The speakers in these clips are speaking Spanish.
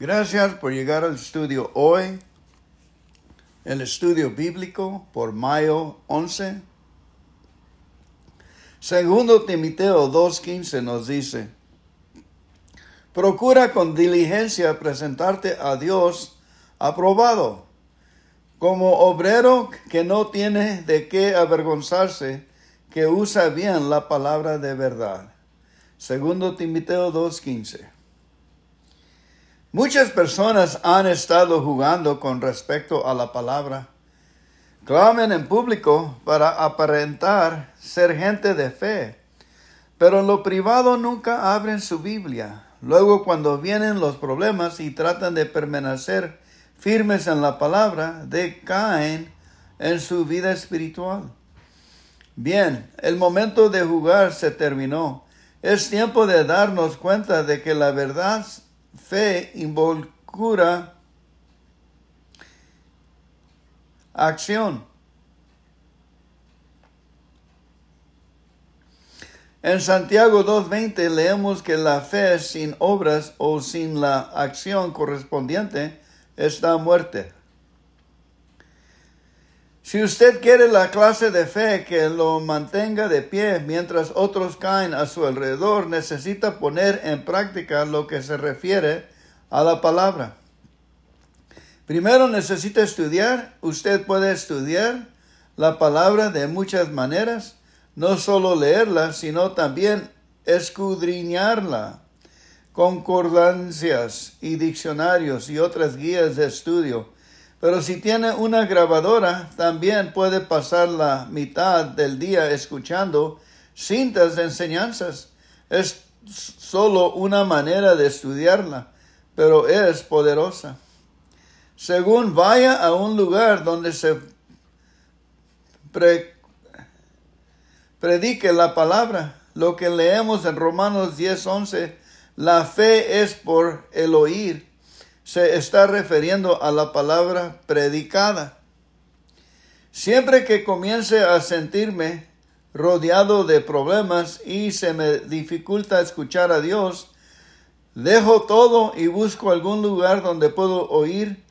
Gracias por llegar al estudio hoy, el estudio bíblico por mayo 11. Segundo Timoteo 2.15 nos dice, procura con diligencia presentarte a Dios aprobado, como obrero que no tiene de qué avergonzarse, que usa bien la palabra de verdad. Segundo Timoteo 2.15. Muchas personas han estado jugando con respecto a la palabra. Clamen en público para aparentar ser gente de fe, pero en lo privado nunca abren su Biblia. Luego cuando vienen los problemas y tratan de permanecer firmes en la palabra, decaen en su vida espiritual. Bien, el momento de jugar se terminó. Es tiempo de darnos cuenta de que la verdad fe involucra acción. En Santiago 2.20 leemos que la fe sin obras o sin la acción correspondiente está muerte. Si usted quiere la clase de fe que lo mantenga de pie mientras otros caen a su alrededor, necesita poner en práctica lo que se refiere a la palabra. Primero necesita estudiar. Usted puede estudiar la palabra de muchas maneras, no solo leerla, sino también escudriñarla. Concordancias y diccionarios y otras guías de estudio pero si tiene una grabadora, también puede pasar la mitad del día escuchando cintas de enseñanzas. Es solo una manera de estudiarla, pero es poderosa. Según vaya a un lugar donde se predique la palabra, lo que leemos en Romanos 10:11, la fe es por el oír se está refiriendo a la palabra predicada. Siempre que comience a sentirme rodeado de problemas y se me dificulta escuchar a Dios, dejo todo y busco algún lugar donde puedo oír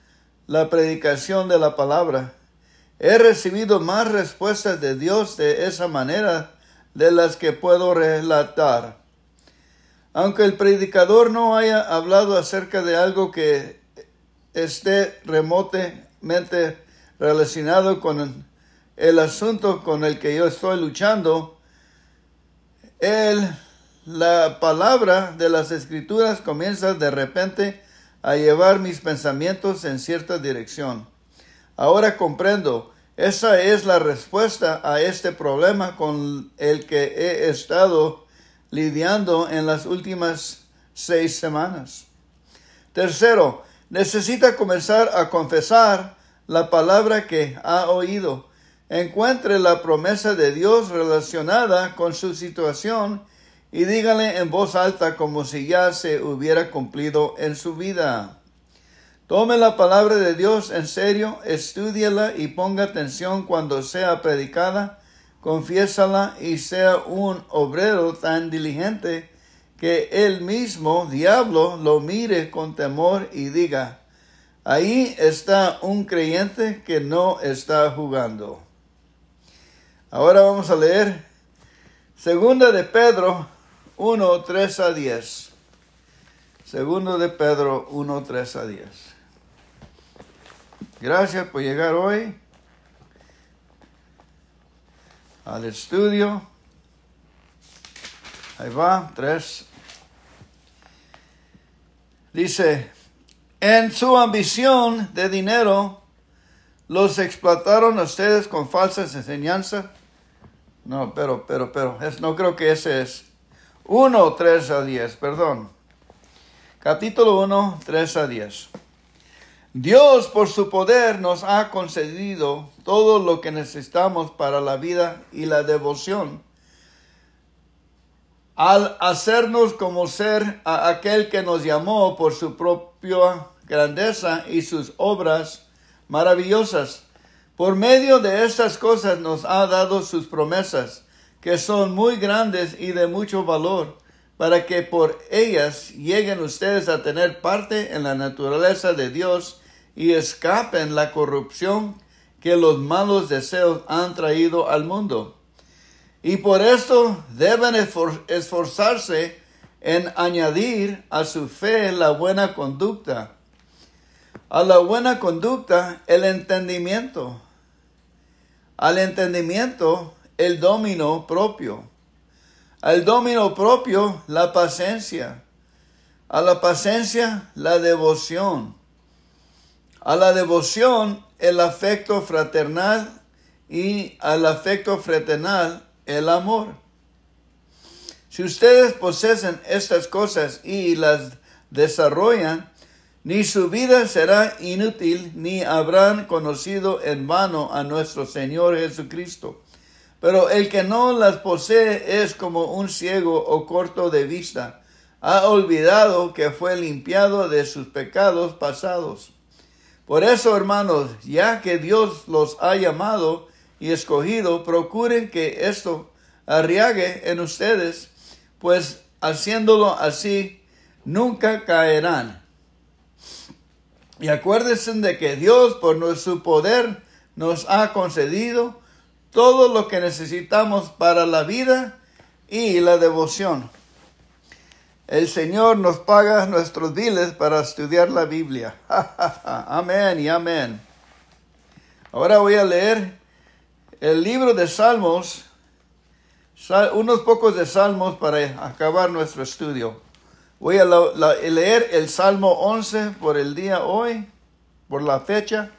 la predicación de la palabra. He recibido más respuestas de Dios de esa manera de las que puedo relatar. Aunque el predicador no haya hablado acerca de algo que esté remotamente relacionado con el asunto con el que yo estoy luchando, la palabra de las escrituras comienza de repente a llevar mis pensamientos en cierta dirección. Ahora comprendo, esa es la respuesta a este problema con el que he estado lidiando en las últimas seis semanas. Tercero, necesita comenzar a confesar la palabra que ha oído. Encuentre la promesa de Dios relacionada con su situación y dígale en voz alta como si ya se hubiera cumplido en su vida. Tome la palabra de Dios en serio, estúdiela y ponga atención cuando sea predicada confiésala y sea un obrero tan diligente que el mismo diablo lo mire con temor y diga, ahí está un creyente que no está jugando. Ahora vamos a leer Segunda de Pedro 1, 3 a 10. Segundo de Pedro 1, 3 a 10. Gracias por llegar hoy al estudio. Ahí va, tres. Dice, en su ambición de dinero, los explotaron a ustedes con falsas enseñanzas. No, pero, pero, pero, es, no creo que ese es. 1, 3 a 10, perdón. Capítulo 1, 3 a 10. Dios por su poder nos ha concedido todo lo que necesitamos para la vida y la devoción. Al hacernos como ser a aquel que nos llamó por su propia grandeza y sus obras maravillosas. Por medio de estas cosas nos ha dado sus promesas, que son muy grandes y de mucho valor. para que por ellas lleguen ustedes a tener parte en la naturaleza de Dios y escapen la corrupción que los malos deseos han traído al mundo. Y por esto deben esforzarse en añadir a su fe la buena conducta. A la buena conducta el entendimiento. Al entendimiento el dominio propio. Al dominio propio la paciencia. A la paciencia la devoción. A la devoción el afecto fraternal y al afecto fraternal el amor. Si ustedes poseen estas cosas y las desarrollan, ni su vida será inútil, ni habrán conocido en vano a nuestro Señor Jesucristo. Pero el que no las posee es como un ciego o corto de vista. Ha olvidado que fue limpiado de sus pecados pasados. Por eso, hermanos, ya que Dios los ha llamado y escogido, procuren que esto arriague en ustedes pues haciéndolo así, nunca caerán. Y acuérdense de que Dios, por su poder, nos ha concedido todo lo que necesitamos para la vida y la devoción. El Señor nos paga nuestros biles para estudiar la Biblia. amén y amén. Ahora voy a leer el libro de Salmos, unos pocos de salmos para acabar nuestro estudio. Voy a leer el Salmo 11 por el día hoy, por la fecha.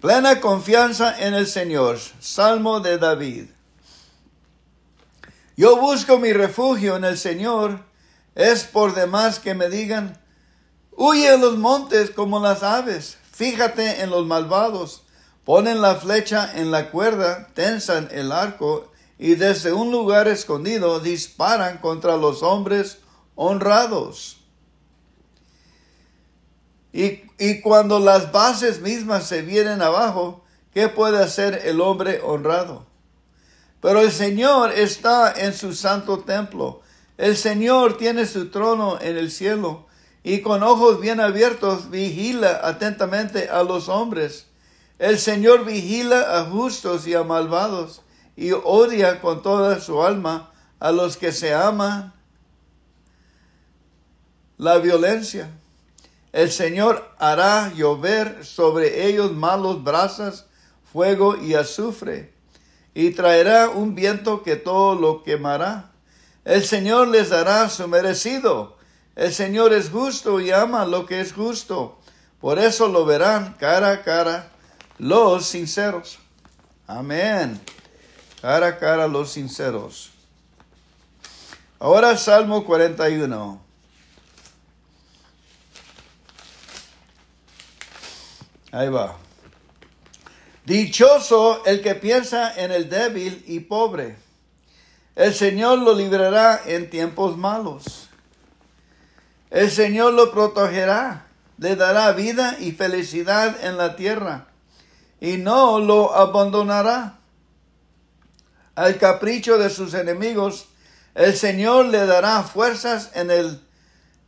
Plena confianza en el Señor. Salmo de David. Yo busco mi refugio en el Señor. Es por demás que me digan, huye a los montes como las aves, fíjate en los malvados Ponen la flecha en la cuerda, tensan el arco y desde un lugar escondido disparan contra los hombres honrados. Y, y, cuando las bases mismas se vienen abajo, ¿qué puede hacer el hombre honrado? Pero el Señor está en su santo templo. El Señor tiene su trono en el cielo y con ojos bien abiertos vigila atentamente a los hombres el Señor vigila a justos y a malvados y odia con toda su alma a los que se aman la violencia. El Señor hará llover sobre ellos malos brasas, fuego y azufre, y traerá un viento que todo lo quemará. El Señor les dará su merecido. El Señor es justo y ama lo que es justo. Por eso lo verán cara a cara los sinceros. Amén. Cara a cara los sinceros. Ahora Salmo 41. Ahí va. Dichoso el que piensa en el débil y pobre. El Señor lo librará en tiempos malos. El Señor lo protegerá, le dará vida y felicidad en la tierra y no lo abandonará. Al capricho de sus enemigos, el Señor le dará fuerzas en el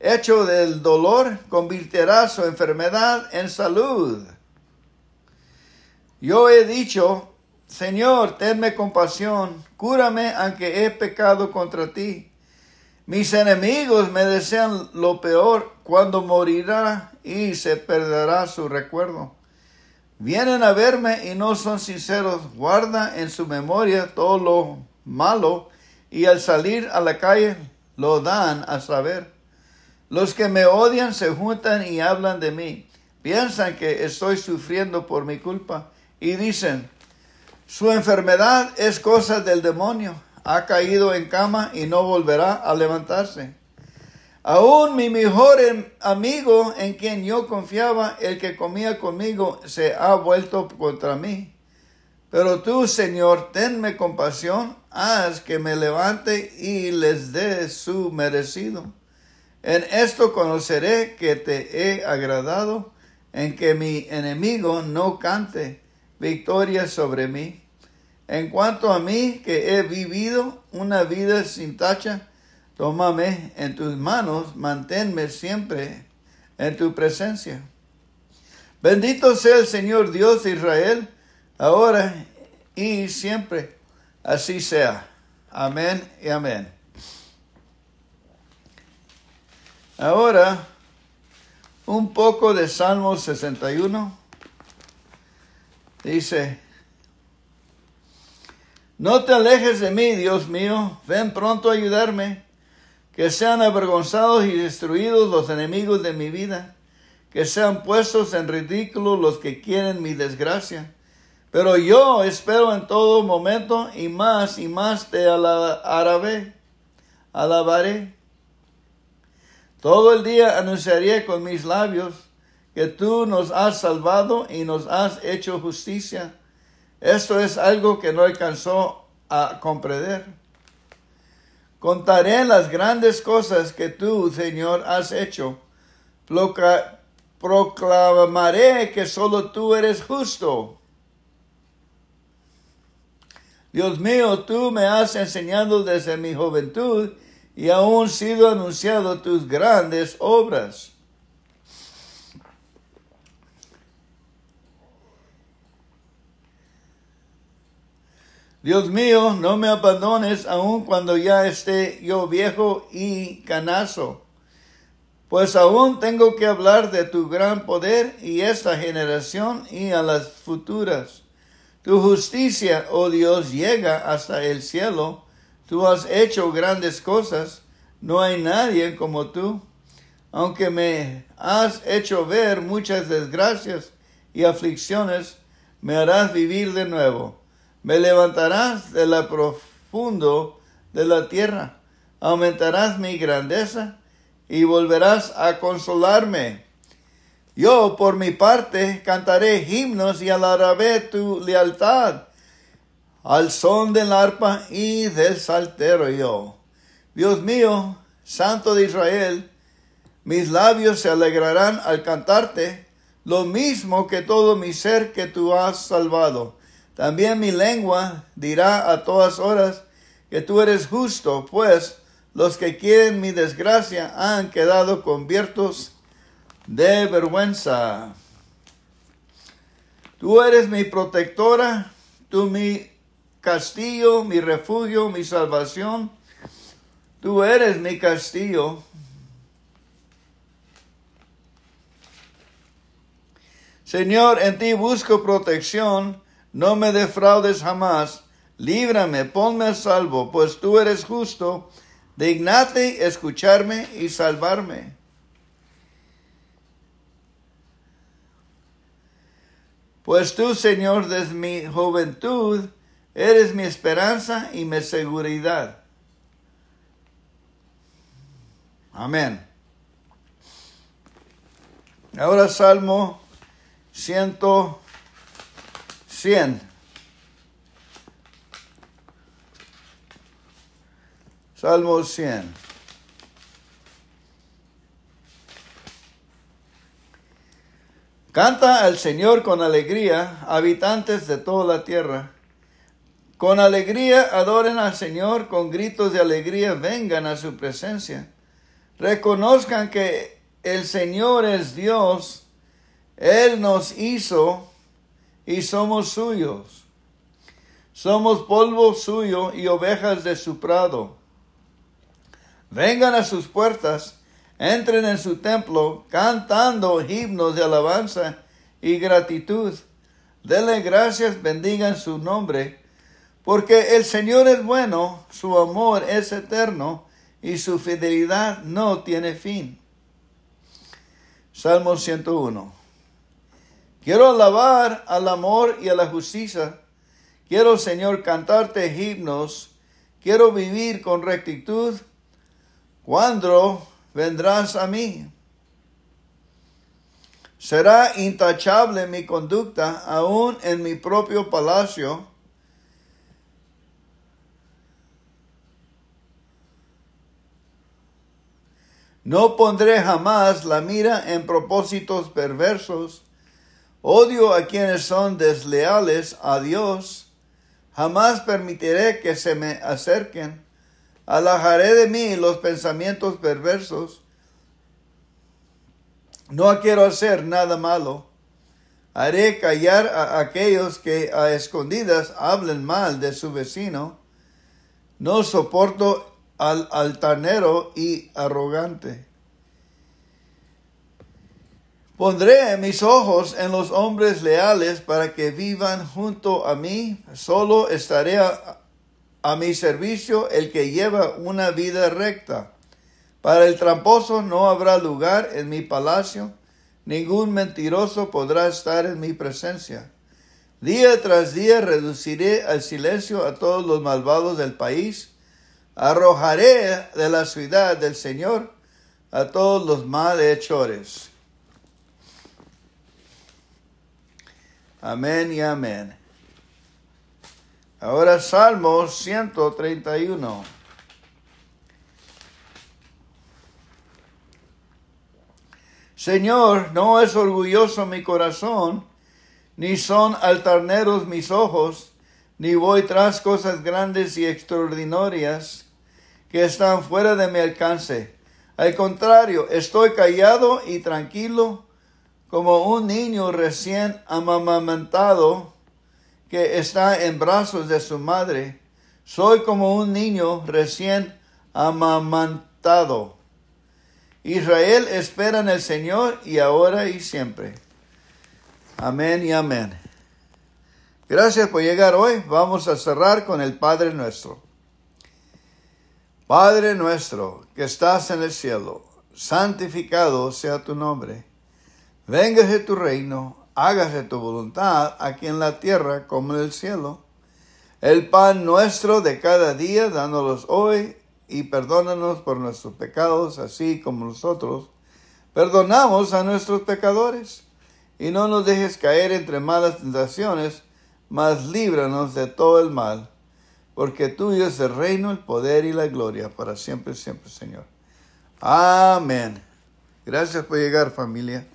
hecho del dolor, convertirá su enfermedad en salud. Yo he dicho, Señor, tenme compasión, cúrame aunque he pecado contra ti. Mis enemigos me desean lo peor cuando morirá y se perderá su recuerdo. Vienen a verme y no son sinceros. Guarda en su memoria todo lo malo y al salir a la calle lo dan a saber. Los que me odian se juntan y hablan de mí. Piensan que estoy sufriendo por mi culpa y dicen, su enfermedad es cosa del demonio. Ha caído en cama y no volverá a levantarse. Aún mi mejor amigo en quien yo confiaba, el que comía conmigo, se ha vuelto contra mí. Pero tú, Señor, tenme compasión, haz que me levante y les dé su merecido. En esto conoceré que te he agradado, en que mi enemigo no cante victoria sobre mí. En cuanto a mí, que he vivido una vida sin tacha, tómame en tus manos, manténme siempre en tu presencia. Bendito sea el Señor Dios de Israel, ahora y siempre. Así sea. Amén y amén. Ahora, un poco de Salmo 61. Dice, no te alejes de mí, Dios mío, ven pronto a ayudarme, que sean avergonzados y destruidos los enemigos de mi vida, que sean puestos en ridículo los que quieren mi desgracia. Pero yo espero en todo momento y más y más te alabaré, alabaré. Todo el día anunciaré con mis labios que tú nos has salvado y nos has hecho justicia. Esto es algo que no alcanzó a comprender. Contaré las grandes cosas que tú, Señor, has hecho. Proclamaré que solo tú eres justo. Dios mío, tú me has enseñado desde mi juventud y aún sido anunciado tus grandes obras. Dios mío, no me abandones aun cuando ya esté yo viejo y canazo, pues aún tengo que hablar de tu gran poder y esta generación y a las futuras. Tu justicia, oh Dios, llega hasta el cielo Tú has hecho grandes cosas, no hay nadie como tú. Aunque me has hecho ver muchas desgracias y aflicciones, me harás vivir de nuevo. Me levantarás de la profundo de la tierra, aumentarás mi grandeza y volverás a consolarme. Yo, por mi parte, cantaré himnos y alarabé tu lealtad al son del arpa y del saltero yo. Dios mío, Santo de Israel, mis labios se alegrarán al cantarte, lo mismo que todo mi ser que tú has salvado. También mi lengua dirá a todas horas que tú eres justo, pues los que quieren mi desgracia han quedado conviertos de vergüenza. Tú eres mi protectora, tú mi castillo, mi refugio, mi salvación. Tú eres mi castillo. Señor, en ti busco protección, no me defraudes jamás. Líbrame, ponme a salvo, pues tú eres justo. Dignate escucharme y salvarme. Pues tú, Señor, desde mi juventud, Eres mi esperanza y mi seguridad. Amén. Ahora Salmo 100, 100. Salmo 100. Canta al Señor con alegría, habitantes de toda la tierra. Con alegría adoren al Señor, con gritos de alegría vengan a su presencia. Reconozcan que el Señor es Dios, Él nos hizo y somos suyos. Somos polvo suyo y ovejas de su prado. Vengan a sus puertas, entren en su templo, cantando himnos de alabanza y gratitud. Denle gracias, bendigan su nombre porque el Señor es bueno, su amor es eterno y su fidelidad no tiene fin. Salmo 101. Quiero alabar al amor y a la justicia. Quiero, Señor, cantarte himnos. Quiero vivir con rectitud. ¿Cuándo vendrás a mí? Será intachable mi conducta aún en mi propio palacio No pondré jamás la mira en propósitos perversos. Odio a quienes son desleales a Dios. Jamás permitiré que se me acerquen. Alejaré de mí los pensamientos perversos. No quiero hacer nada malo. Haré callar a aquellos que a escondidas hablen mal de su vecino. No soporto al altanero y arrogante. Pondré mis ojos en los hombres leales para que vivan junto a mí. Solo estaré a, mi servicio el que lleva una vida recta. Para el tramposo no habrá lugar en mi palacio. Ningún mentiroso podrá estar en mi presencia. Día tras día reduciré al silencio a todos los malvados del país. Arrojaré de la ciudad del Señor a todos los malhechores. Amén y amén. Ahora Salmo 131. Señor, no es orgulloso mi corazón, ni son altaneros mis ojos, ni voy tras cosas grandes y extraordinarias que están fuera de mi alcance. Al contrario, estoy callado y tranquilo como un niño recién amamantado que está en brazos de su madre. Soy como un niño recién amamantado. Israel espera en el Señor y ahora y siempre. Amén y amén. Gracias por llegar hoy. Vamos a cerrar con el Padre nuestro. Padre nuestro que estás en el cielo, santificado sea tu nombre Véngase tu reino, hágase tu voluntad aquí en la tierra como en el cielo. El pan nuestro de cada día, dándolos hoy, y perdónanos por nuestros pecados, así como nosotros perdonamos a nuestros pecadores. Y no nos dejes caer entre malas tentaciones, mas líbranos de todo el mal, porque tuyo es el reino, el poder y la gloria para siempre, siempre, Señor. Amén. Gracias por llegar, familia.